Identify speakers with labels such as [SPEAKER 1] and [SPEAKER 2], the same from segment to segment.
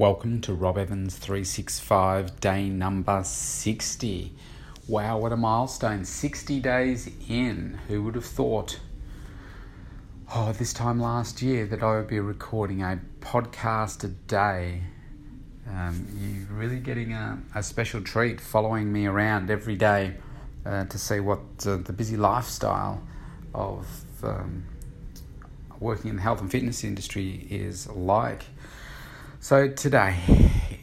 [SPEAKER 1] Welcome to Rob Evans 365, day number 60. Wow, what a milestone! 60 days in. Who would have thought, oh, this time last year that I would be recording a podcast a day? Um, you're really getting a, a special treat following me around every day uh, to see what uh, the busy lifestyle of um, working in the health and fitness industry is like. So today,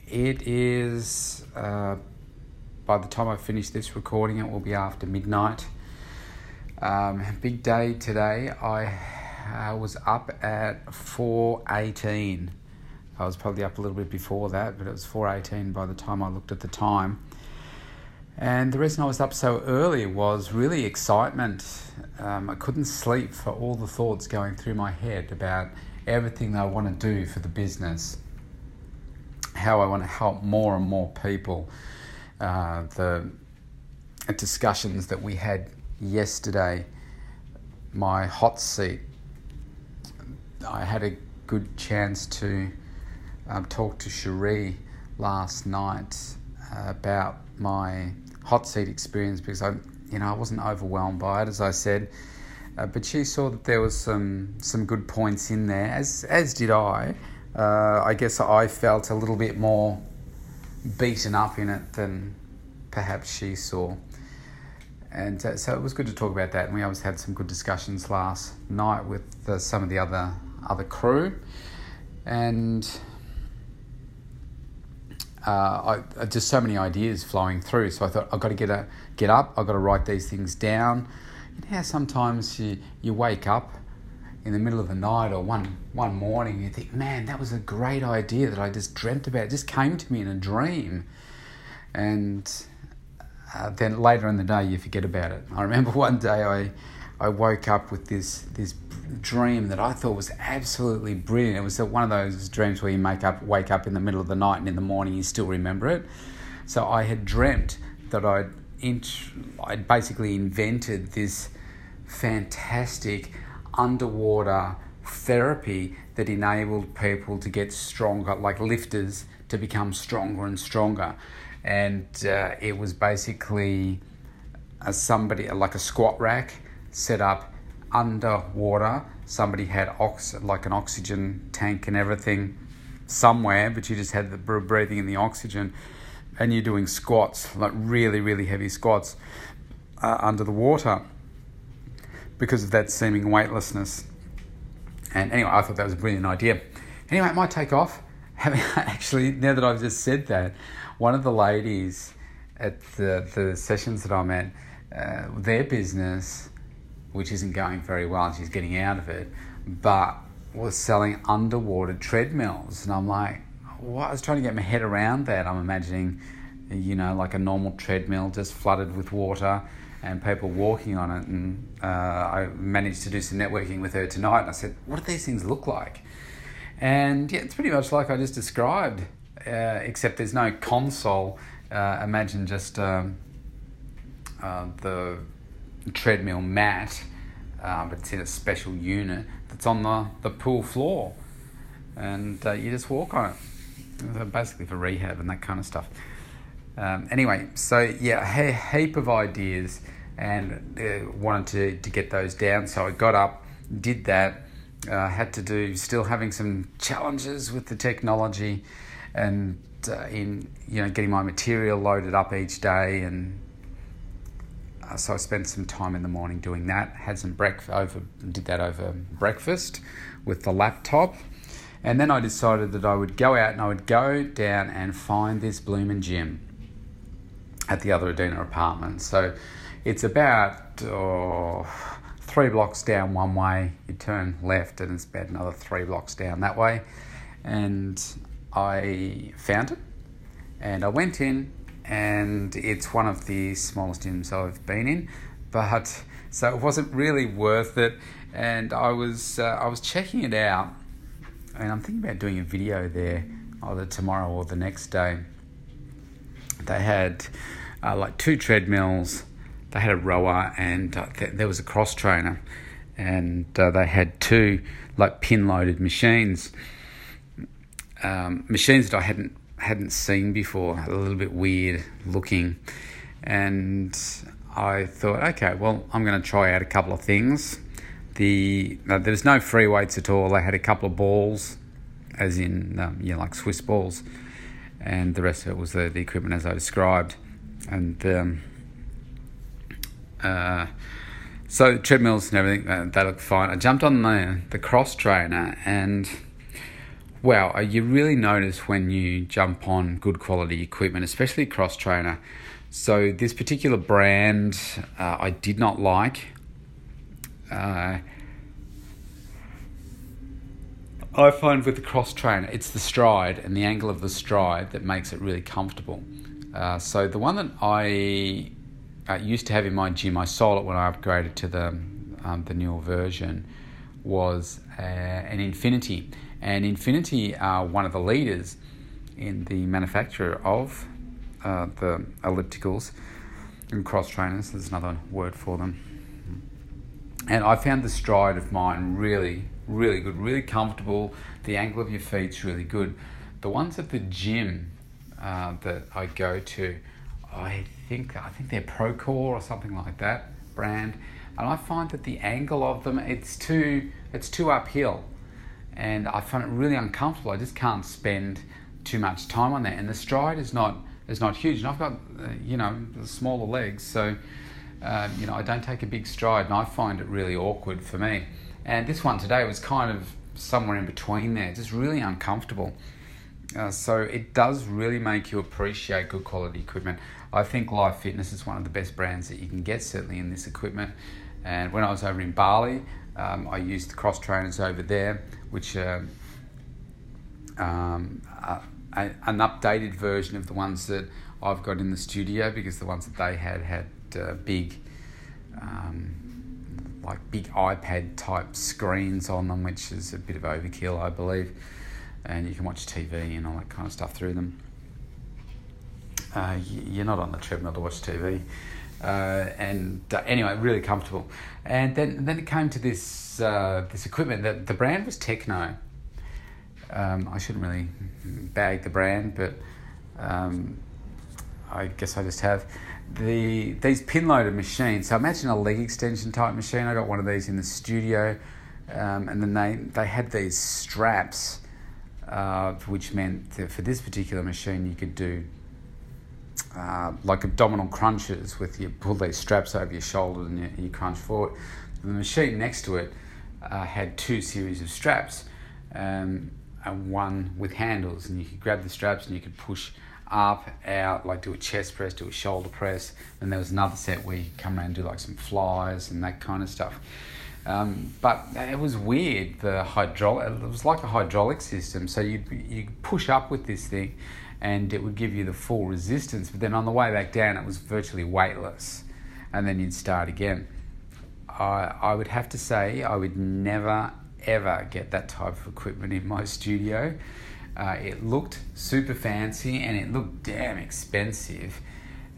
[SPEAKER 1] it is, uh, by the time I finish this recording, it will be after midnight. Um, big day today. I was up at 4.18. I was probably up a little bit before that, but it was 4.18 by the time I looked at the time. And the reason I was up so early was really excitement. Um, I couldn't sleep for all the thoughts going through my head about everything that I want to do for the business how I want to help more and more people. Uh, the discussions that we had yesterday, my hot seat, I had a good chance to um, talk to Cherie last night about my hot seat experience because I, you know, I wasn't overwhelmed by it, as I said. Uh, but she saw that there was some some good points in there, as as did I uh, I guess I felt a little bit more beaten up in it than perhaps she saw. And uh, so it was good to talk about that. And we always had some good discussions last night with uh, some of the other other crew. And uh, I, just so many ideas flowing through. So I thought I've got to get a get up. I've got to write these things down. You know, sometimes you you wake up in the middle of the night or one one morning, you think, man, that was a great idea that I just dreamt about. It just came to me in a dream, and uh, then later in the day you forget about it. I remember one day I I woke up with this this dream that I thought was absolutely brilliant. It was one of those dreams where you make up wake up in the middle of the night and in the morning you still remember it. So I had dreamt that I'd int- I'd basically invented this fantastic underwater therapy that enabled people to get stronger, like lifters, to become stronger and stronger. And uh, it was basically a somebody like a squat rack set up underwater. Somebody had ox like an oxygen tank and everything somewhere, but you just had the breathing in the oxygen, and you're doing squats, like really, really heavy squats uh, under the water because of that seeming weightlessness. And anyway, I thought that was a brilliant idea. Anyway, it might take off. Having actually, now that I've just said that, one of the ladies at the, the sessions that I'm at, uh, their business, which isn't going very well, and she's getting out of it, but was selling underwater treadmills. And I'm like, what? I was trying to get my head around that. I'm imagining, you know, like a normal treadmill just flooded with water and people walking on it. And uh, I managed to do some networking with her tonight. And I said, What do these things look like? And yeah, it's pretty much like I just described, uh, except there's no console. Uh, imagine just um, uh, the treadmill mat, uh, but it's in a special unit that's on the, the pool floor. And uh, you just walk on it. basically for rehab and that kind of stuff. Um, anyway, so yeah, a heap of ideas and uh, wanted to, to get those down. So I got up, did that, uh, had to do, still having some challenges with the technology and uh, in, you know, getting my material loaded up each day. And uh, so I spent some time in the morning doing that, had some breakfast over, did that over breakfast with the laptop. And then I decided that I would go out and I would go down and find this Bloomin' Gym at the other Adina apartment. So it's about oh, three blocks down one way. You turn left, and it's about another three blocks down that way. And I found it, and I went in, and it's one of the smallest gyms I've been in. But so it wasn't really worth it. And I was uh, I was checking it out, and I'm thinking about doing a video there either tomorrow or the next day. They had uh, like two treadmills. They had a rower and uh, th- there was a cross trainer, and uh, they had two like pin loaded machines. um, machines that I hadn't hadn't seen before, a little bit weird looking, and I thought, okay, well, I'm going to try out a couple of things. The there was no free weights at all. They had a couple of balls, as in um, you know, like Swiss balls, and the rest of it was the, the equipment as I described, and um, uh, so treadmills and everything uh, they look fine. I jumped on the the cross trainer and wow, uh, you really notice when you jump on good quality equipment, especially cross trainer. So this particular brand uh, I did not like. Uh, I find with the cross trainer, it's the stride and the angle of the stride that makes it really comfortable. Uh, so the one that I uh, used to have in my gym, I sold it when I upgraded to the um, the newer version, was uh, an Infinity and Infinity are one of the leaders in the manufacture of uh, the ellipticals and cross trainers. There's another word for them. And I found the stride of mine really, really good, really comfortable. The angle of your feet's really good. The ones at the gym uh, that I go to, I think I think they're Precor or something like that brand, and I find that the angle of them it's too it's too uphill and I find it really uncomfortable. I just can't spend too much time on that. And the stride is not is not huge, and I've got uh, you know smaller legs, so uh, you know I don't take a big stride, and I find it really awkward for me. And this one today was kind of somewhere in between there, just really uncomfortable. Uh, so it does really make you appreciate good quality equipment. I think Life Fitness is one of the best brands that you can get, certainly in this equipment. And when I was over in Bali, um, I used the cross trainers over there, which are um, uh, a, an updated version of the ones that I've got in the studio because the ones that they had had uh, big, um, like big iPad type screens on them, which is a bit of overkill, I believe. And you can watch TV and all that kind of stuff through them. Uh, you're not on the treadmill to watch TV. Uh, and uh, anyway, really comfortable. And then then it came to this uh, this equipment that the brand was Techno. Um, I shouldn't really bag the brand, but um, I guess I just have the these pin loaded machines. So imagine a leg extension type machine. I got one of these in the studio, um, and then they they had these straps, uh, which meant that for this particular machine you could do uh, like abdominal crunches with you pull these straps over your shoulder and you, you crunch forward. The machine next to it uh, had two series of straps, um, and one with handles, and you could grab the straps and you could push up, out, like do a chest press, do a shoulder press. Then there was another set where you come around and do like some flies and that kind of stuff. Um, but it was weird. The hydraulic, it was like a hydraulic system. So you you push up with this thing, and it would give you the full resistance. But then on the way back down, it was virtually weightless, and then you'd start again. I, I would have to say I would never ever get that type of equipment in my studio. Uh, it looked super fancy and it looked damn expensive.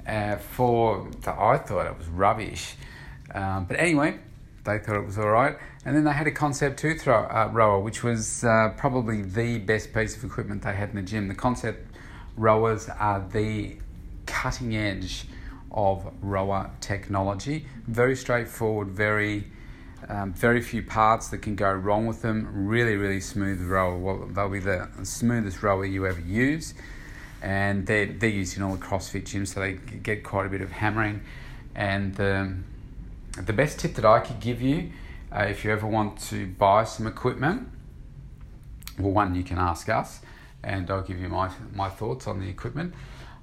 [SPEAKER 1] Uh, for the, I thought it was rubbish, um, but anyway, they thought it was all right. And then they had a Concept 2 throw, uh, rower, which was uh, probably the best piece of equipment they had in the gym. The Concept rowers are the cutting edge of rower technology. Very straightforward, very um, very few parts that can go wrong with them. Really, really smooth rower. Well, they'll be the smoothest roller you ever use, and they're they're used in all the CrossFit gyms, so they get quite a bit of hammering. And the the best tip that I could give you, uh, if you ever want to buy some equipment, well, one you can ask us and I'll give you my, my thoughts on the equipment.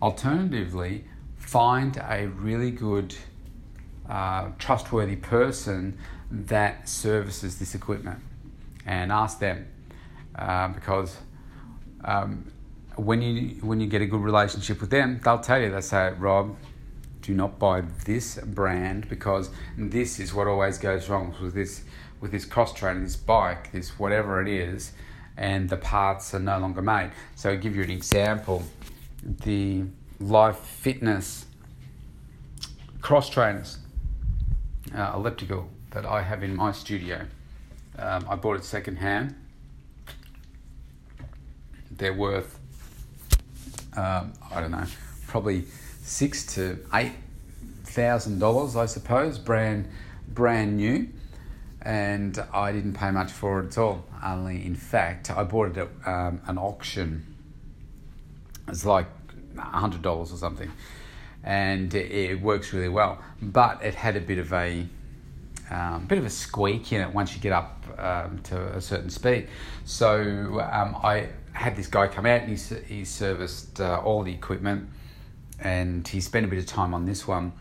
[SPEAKER 1] Alternatively, find a really good, uh, trustworthy person that services this equipment and ask them uh, because um, when you when you get a good relationship with them, they'll tell you they say, Rob, do not buy this brand because this is what always goes wrong with this with this cross trainer, this bike, this whatever it is and the parts are no longer made. So, I'll give you an example the Life Fitness cross trainers, uh, elliptical, that I have in my studio. Um, I bought it second hand. they're worth, um, I don't know, probably six to eight thousand dollars, I suppose, brand brand new, and I didn't pay much for it at all. Only, in fact, I bought it at um, an auction. It's like hundred dollars or something, and it, works really well. But it had a bit of a um, bit of a squeak in it once you get up um, to a certain speed. So um, I had this guy come out and he, he serviced uh, all the equipment and he spent a bit of time on this one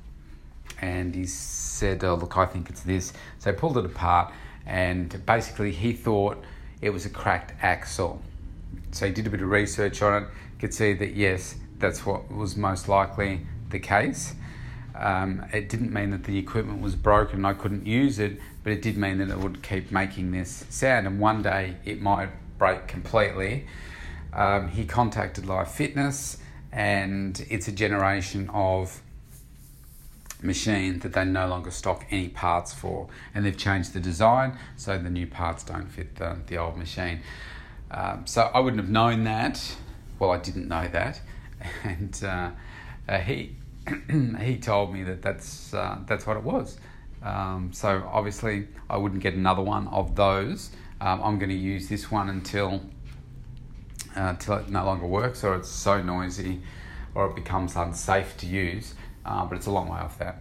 [SPEAKER 1] and he said, oh, Look, I think it's this. So pulled it apart, and basically, he thought it was a cracked axle. So he did a bit of research on it, could see that yes, that's what was most likely the case. Um, it didn't mean that the equipment was broken and I couldn't use it, but it did mean that it would keep making this sound, and one day it might break completely. Um, he contacted Life Fitness, and it's a generation of machine that they no longer stock any parts for, and they've changed the design so the new parts don't fit the, the old machine. Um, so I wouldn't have known that. Well, I didn't know that, and uh, uh, he he told me that that's uh, that's what it was. Um, so obviously, I wouldn't get another one of those. Um, I'm going to use this one until uh, until it no longer works, or it's so noisy, or it becomes unsafe to use uh, but it's a long way off that.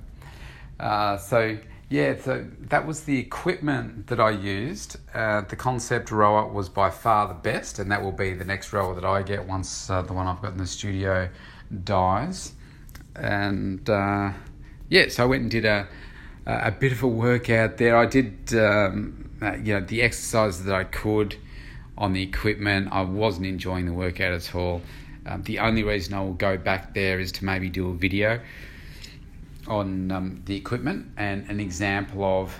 [SPEAKER 1] Uh, so yeah, so that was the equipment that I used. Uh, the concept rower was by far the best, and that will be the next rower that I get once uh, the one I've got in the studio dies. And uh, yeah, so I went and did a a bit of a workout there. I did um, uh, you know the exercises that I could on the equipment. I wasn't enjoying the workout at all. Um, the only reason I will go back there is to maybe do a video on um, the equipment and an example of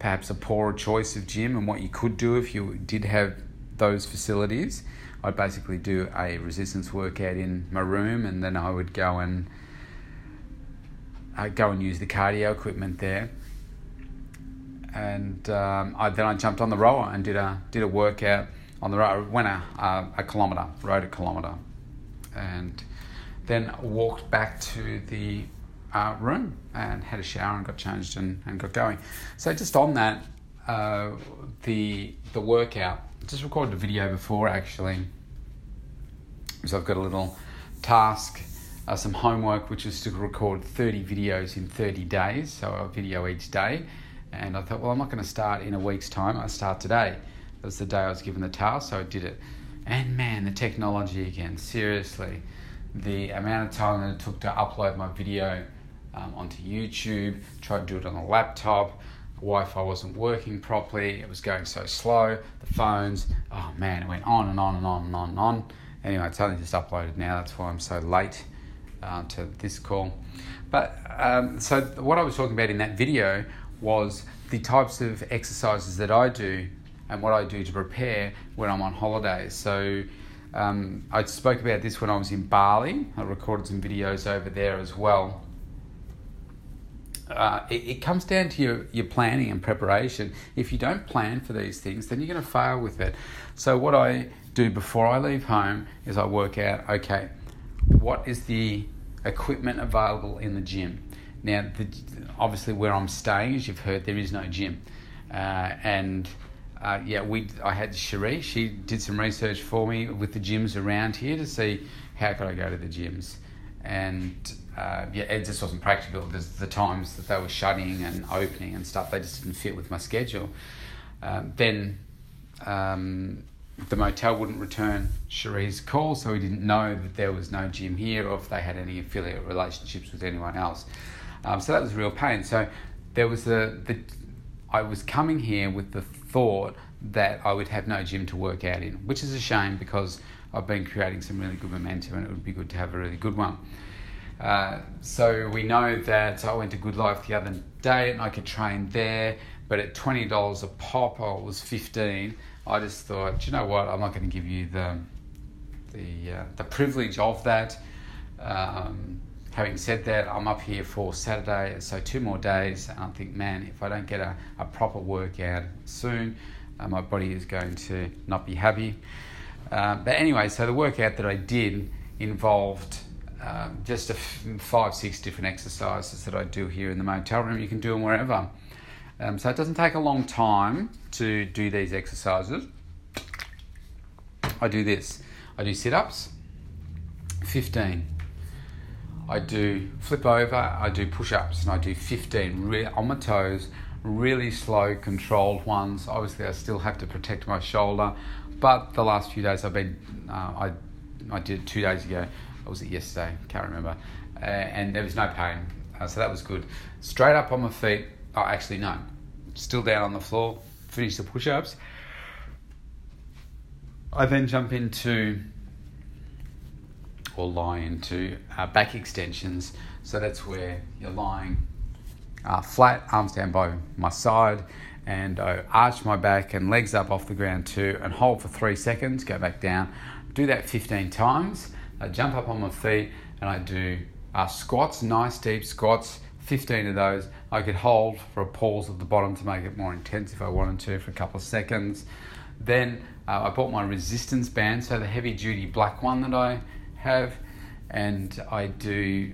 [SPEAKER 1] perhaps a poorer choice of gym and what you could do if you did have those facilities. I'd basically do a resistance workout in my room and then I would go and uh, go and use the cardio equipment there. And um, I, then I jumped on the rower and did a did a workout on the rower. Went a, a, kilometre, rode a kilometre, and then walked back to the uh, room and had a shower and got changed and, and got going. So just on that, uh, the the workout. Just recorded a video before actually. So I've got a little task, uh, some homework, which is to record 30 videos in 30 days, so a video each day. And I thought, well, I'm not going to start in a week's time. I start today. That was the day I was given the task, so I did it. And man, the technology again, seriously, the amount of time that it took to upload my video um, onto YouTube, tried to do it on a laptop. Wi Fi wasn't working properly, it was going so slow. The phones, oh man, it went on and on and on and on and on. Anyway, it's only just uploaded now, that's why I'm so late uh, to this call. But um, so, what I was talking about in that video was the types of exercises that I do and what I do to prepare when I'm on holidays. So, um, I spoke about this when I was in Bali. I recorded some videos over there as well uh, it, it, comes down to your, your planning and preparation. If you don't plan for these things, then you're going to fail with it. So, what I do before I leave home is I work out okay, what is the equipment available in the gym? Now, the, obviously, where I'm staying, as you've heard, there is no gym. Uh, and uh, yeah, we I had Cherie. She did some research for me with the gyms around here to see how could I go to the gyms, and uh, yeah, it just wasn't practical. There's the times that they were shutting and opening and stuff, they just didn't fit with my schedule. Um, then um, the motel wouldn't return Cherie's call, so we didn't know that there was no gym here or if they had any affiliate relationships with anyone else. Um, so that was a real pain. So there was the, the I was coming here with the thought that I would have no gym to work out in, which is a shame because I've been creating some really good momentum and it would be good to have a really good one. Uh, so we know that I went to Good Life the other day and I could train there, but at twenty dollars a pop, I was fifteen. I just thought, you know what, I'm not going to give you the the uh, the privilege of that. Um, having said that, I'm up here for Saturday, so two more days, I think, man, if I don't get a, a proper workout soon, uh, my body is going to not be happy. Uh, but anyway, so the workout that I did involved um, just five, six different exercises that I do here in the motel room. You can do them wherever. Um, so it doesn't take a long time to do these exercises. I do this. I do sit ups, 15. I do flip over, I do push ups, and I do 15 re- on my toes, really slow, controlled ones. Obviously, I still have to protect my shoulder, but the last few days I've been, uh, I, I did two days ago, or was it yesterday? Can't remember. Uh, and there was no pain, uh, so that was good. Straight up on my feet, oh, actually, no, still down on the floor, finish the push ups. I then jump into or lie into uh, back extensions. So that's where you're lying uh, flat, arms down by my side, and I arch my back and legs up off the ground too, and hold for three seconds, go back down. Do that 15 times. I jump up on my feet and I do uh, squats, nice deep squats, 15 of those. I could hold for a pause at the bottom to make it more intense if I wanted to for a couple of seconds. Then uh, I bought my resistance band, so the heavy duty black one that I have, and I do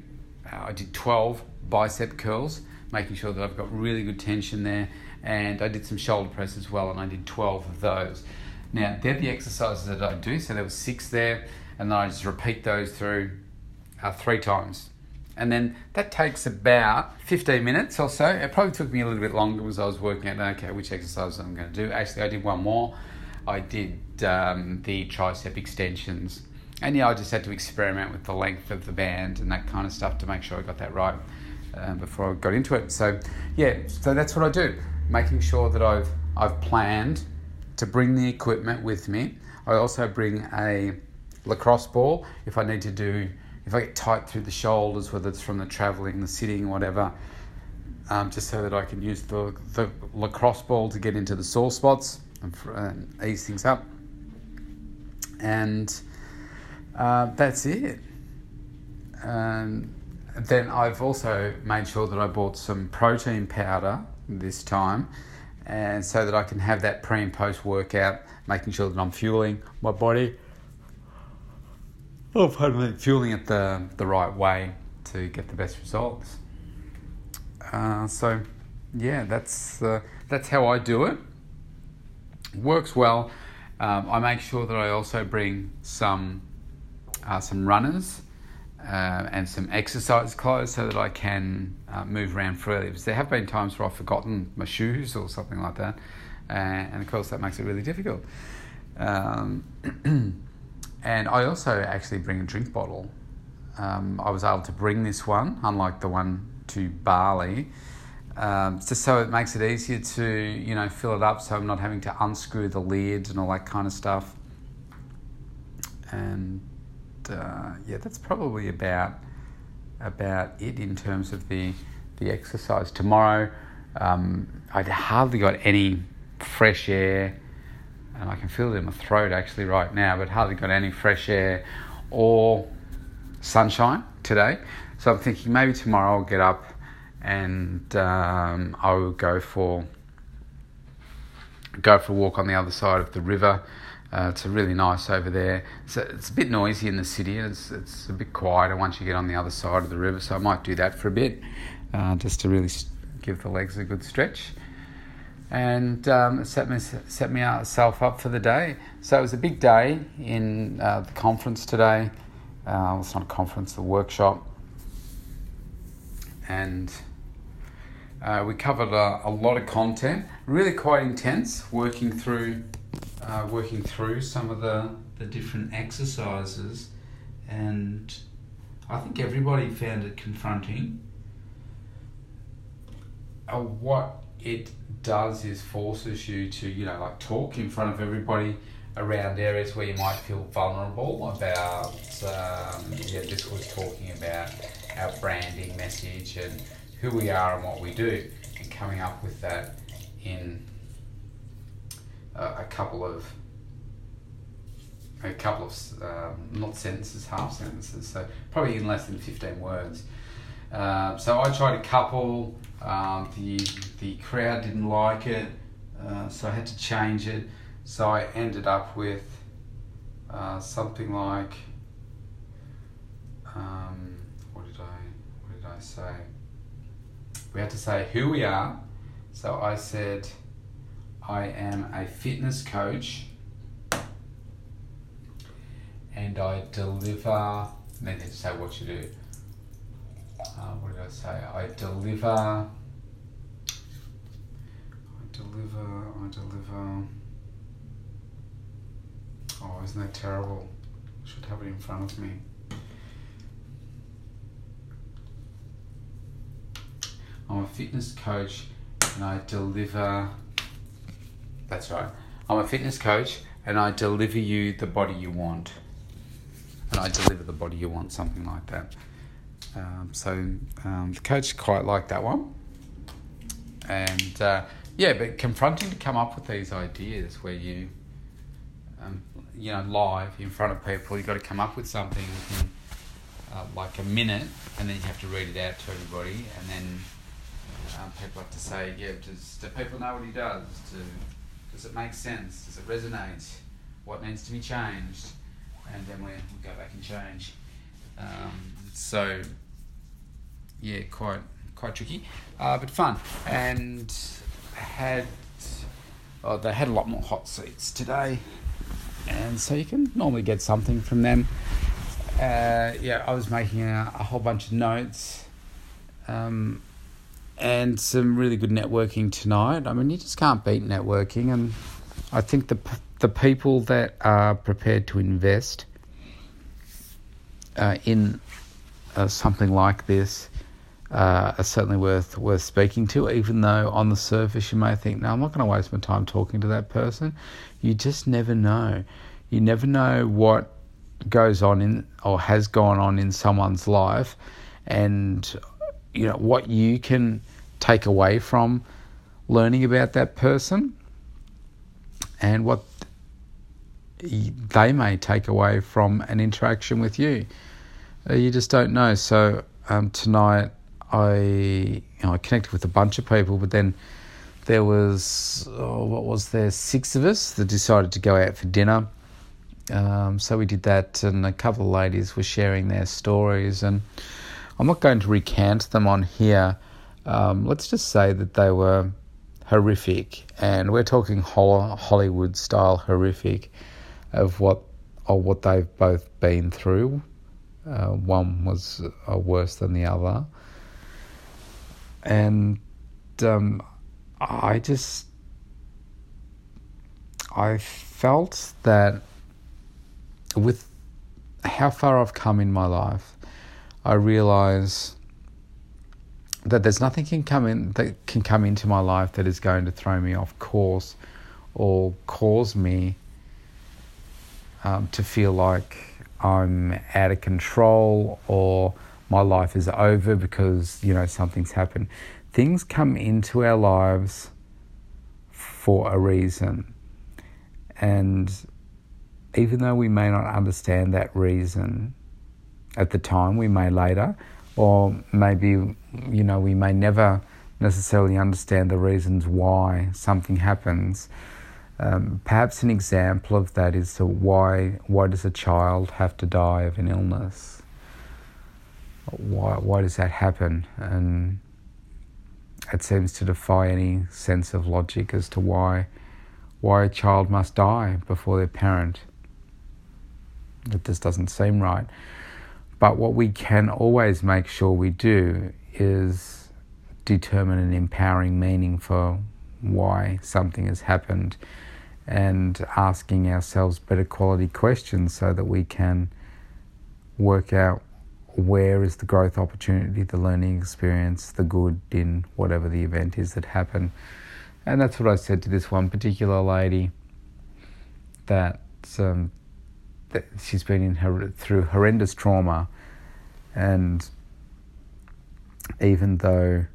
[SPEAKER 1] uh, I did 12 bicep curls, making sure that I've got really good tension there, and I did some shoulder press as well, and I did 12 of those. Now they're the exercises that I do, so there was six there, and then I just repeat those through uh, three times. And then that takes about 15 minutes or so. It probably took me a little bit longer because I was working out, okay, which exercises I'm going to do. Actually, I did one more. I did um, the tricep extensions and yeah, I just had to experiment with the length of the band and that kind of stuff to make sure I got that right uh, before I got into it. So yeah, so that's what I do, making sure that I've I've planned to bring the equipment with me. I also bring a lacrosse ball if I need to do if I get tight through the shoulders, whether it's from the traveling, the sitting, whatever. Um, just so that I can use the, the lacrosse ball to get into the sore spots and, and ease things up. And uh, that's it. Then I've also made sure that I bought some protein powder this time, and so that I can have that pre and post workout, making sure that I'm fueling my body. Oh, fueling it the the right way to get the best results. Uh, so, yeah, that's uh, that's how I do it. Works well. Um, I make sure that I also bring some uh, some runners uh, and some exercise clothes so that I can uh, move around freely. Because there have been times where I've forgotten my shoes or something like that, uh, and of course that makes it really difficult. Um, and I also actually bring a drink bottle. Um, I was able to bring this one, unlike the one to Bali. Um, just so it makes it easier to you know fill it up, so I'm not having to unscrew the lid and all that kind of stuff. And uh, yeah, that's probably about about it in terms of the the exercise. Tomorrow, um, I'd hardly got any fresh air, and I can feel it in my throat actually right now. But hardly got any fresh air or sunshine today. So I'm thinking maybe tomorrow I'll get up and um, I'll go for go for a walk on the other side of the river uh, it's really nice over there. So it's a bit noisy in the city, and it's it's a bit quieter once you get on the other side of the river. So I might do that for a bit, uh, just to really give the legs a good stretch, and um, set me set myself up for the day. So it was a big day in uh, the conference today. Uh, it's not a conference, a workshop, and. Uh, we covered a, a lot of content, really quite intense, working through uh, working through some of the, the different exercises, and I think everybody found it confronting. Uh, what it does is forces you to, you know, like talk in front of everybody around areas where you might feel vulnerable about. Um, yeah, this was talking about our branding message and who we are and what we do, and coming up with that in a, couple of a couple of um, not sentences, half sentences, so probably in less than fifteen words. Uh, so I tried a couple. Um, the the crowd didn't like it, uh, so I had to change it. So I ended up with uh, something like, um, what did I, what did I say? We had to say who we are. So I said, I am a fitness coach and I deliver, and then to say what you do. Uh, what did I say? I deliver, I deliver, I deliver. Oh, isn't that terrible? I should have it in front of me. I'm a fitness coach and I deliver. That's right. I'm a fitness coach and I deliver you the body you want. And I deliver the body you want, something like that. Um, so um, the coach quite liked that one. And uh, yeah, but confronting to come up with these ideas where you, um, you know, live in front of people, you've got to come up with something within uh, like a minute and then you have to read it out to everybody and then um, people have to say, yeah, does, do people know what he does? Do, does it make sense? Does it resonate? What needs to be changed? And then we, we go back and change. Um, so, yeah, quite quite tricky, uh, but fun. And had oh, they had a lot more hot seats today, and so you can normally get something from them. Uh, yeah, I was making a, a whole bunch of notes. Um, and some really good networking tonight. I mean, you just can't beat networking, and I think the the people that are prepared to invest uh, in uh, something like this uh, are certainly worth worth speaking to. Even though on the surface you may think, "No, I'm not going to waste my time talking to that person." You just never know. You never know what goes on in or has gone on in someone's life, and you know what you can take away from learning about that person and what they may take away from an interaction with you. Uh, you just don't know. So um, tonight I you know, I connected with a bunch of people, but then there was oh, what was there six of us that decided to go out for dinner. Um, so we did that, and a couple of ladies were sharing their stories, and I'm not going to recant them on here. Um, let's just say that they were horrific, and we're talking Hollywood style horrific of what of what they've both been through. Uh, one was uh, worse than the other, and um, I just I felt that with how far I've come in my life I realize that there's nothing can come in that can come into my life that is going to throw me off course or cause me um, to feel like I'm out of control or my life is over because you know something's happened. Things come into our lives for a reason, and even though we may not understand that reason, at the time, we may later, or maybe, you know, we may never necessarily understand the reasons why something happens. Um, perhaps an example of that is to why why does a child have to die of an illness? Why why does that happen? And it seems to defy any sense of logic as to why why a child must die before their parent. It just doesn't seem right. But what we can always make sure we do is determine an empowering meaning for why something has happened and asking ourselves better quality questions so that we can work out where is the growth opportunity, the learning experience, the good in whatever the event is that happened. And that's what I said to this one particular lady that um, that she's been in her, through horrendous trauma, and even though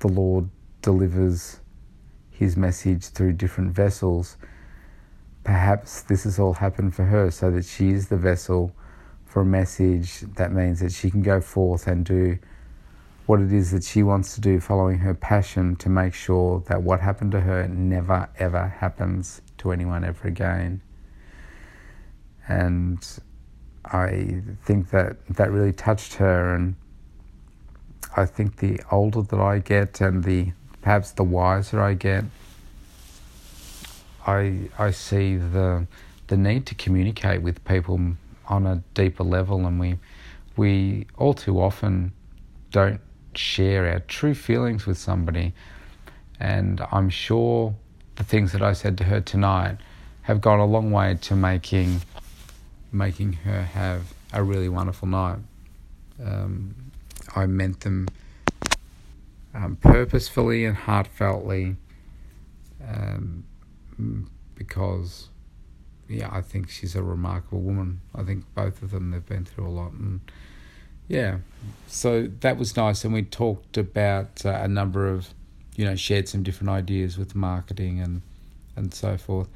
[SPEAKER 1] the Lord delivers His message through different vessels, perhaps this has all happened for her so that she is the vessel for a message that means that she can go forth and do what it is that she wants to do, following her passion to make sure that what happened to her never ever happens to anyone ever again. and I think that that really touched her. And I think the older that I get, and the perhaps the wiser I get, I I see the the need to communicate with people on a deeper level, and we we all too often don't share our true feelings with somebody. And I'm sure the things that I said to her tonight have gone a long way to making making her have a really wonderful night. Um, I meant them um, purposefully and heartfeltly um, because, yeah, I think she's a remarkable woman. I think both of them, they've been through a lot. And yeah, so that was nice. And we talked about uh, a number of, you know, shared some different ideas with marketing and, and so forth.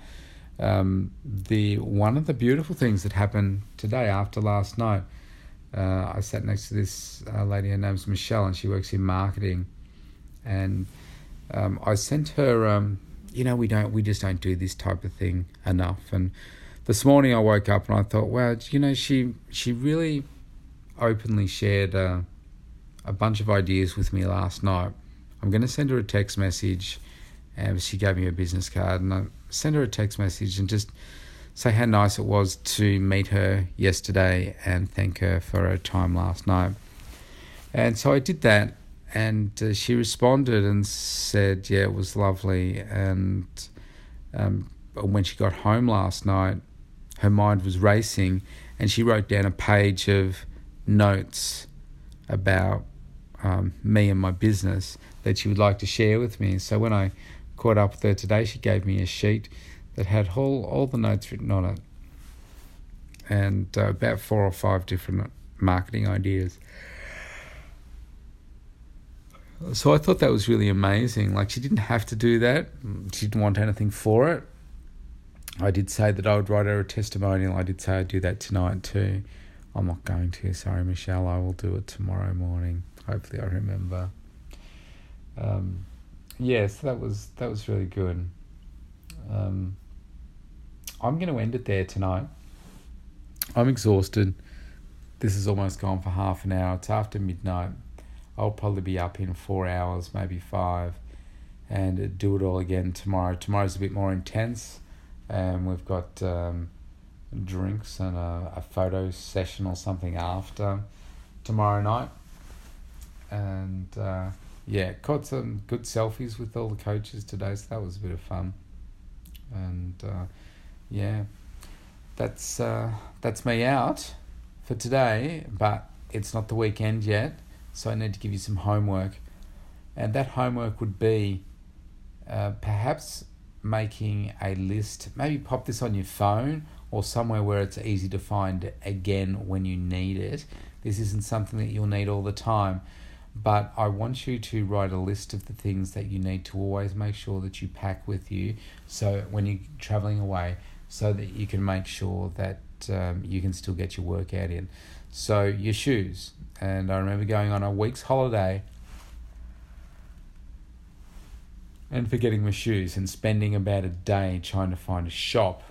[SPEAKER 1] Um, the one of the beautiful things that happened today after last night, uh, I sat next to this uh, lady. Her name's Michelle, and she works in marketing. And um, I sent her, um, you know, we don't, we just don't do this type of thing enough. And this morning I woke up and I thought, wow, you know, she she really openly shared uh, a bunch of ideas with me last night. I'm going to send her a text message, and she gave me a business card, and I send her a text message and just say how nice it was to meet her yesterday and thank her for her time last night. And so I did that, and uh, she responded and said, "Yeah, it was lovely." And um, when she got home last night, her mind was racing, and she wrote down a page of notes about um, me and my business that she would like to share with me. So when I caught up with her today. She gave me a sheet that had all, all the notes written on it and uh, about four or five different marketing ideas. So I thought that was really amazing. Like she didn't have to do that. She didn't want anything for it. I did say that I would write her a testimonial. I did say I'd do that tonight too. I'm not going to. Sorry, Michelle. I will do it tomorrow morning. Hopefully, I remember. Um, yeah, so that was that was really good. Um, I'm going to end it there tonight. I'm exhausted. This has almost gone for half an hour. It's after midnight. I'll probably be up in four hours, maybe five, and do it all again tomorrow. Tomorrow's a bit more intense, and we've got um, drinks and a, a photo session or something after tomorrow night, and. Uh, yeah, caught some good selfies with all the coaches today, so that was a bit of fun. And uh, yeah, that's uh, that's me out for today, but it's not the weekend yet, so I need to give you some homework. And that homework would be uh, perhaps making a list, maybe pop this on your phone or somewhere where it's easy to find again when you need it. This isn't something that you'll need all the time but I want you to write a list of the things that you need to always make sure that you pack with you so when you're traveling away so that you can make sure that um, you can still get your workout in so your shoes. And I remember going on a week's holiday and forgetting my shoes and spending about a day trying to find a shop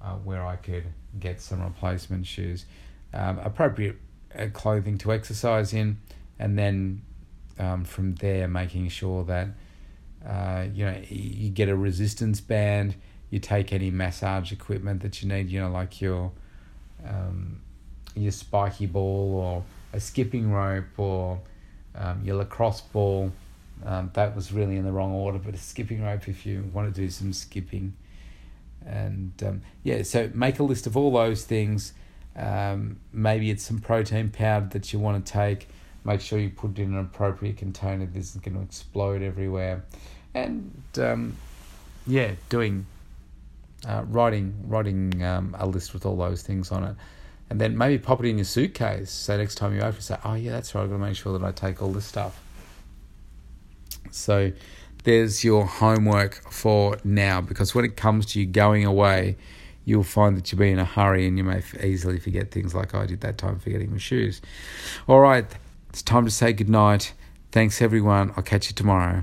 [SPEAKER 1] uh, where I could get some replacement shoes. Um, appropriate uh, clothing to exercise in. And then um, from there making sure that uh, you know you get a resistance band you take any massage equipment that you need you know like your um, your spiky ball or a skipping rope or um, your lacrosse ball um, that was really in the wrong order but a skipping rope if you want to do some skipping and um, yeah so make a list of all those things um, maybe it's some protein powder that you want to take Make sure you put it in an appropriate container. This is going to explode everywhere. And um, yeah, doing uh, writing writing um, a list with all those things on it, and then maybe pop it in your suitcase. So next time you open, say, "Oh yeah, that's right. I've got to make sure that I take all this stuff." So there's your homework for now, because when it comes to you going away, you'll find that you'll be in a hurry and you may easily forget things like oh, I did that time forgetting my shoes. All right. It's time to say goodnight. Thanks, everyone. I'll catch you tomorrow.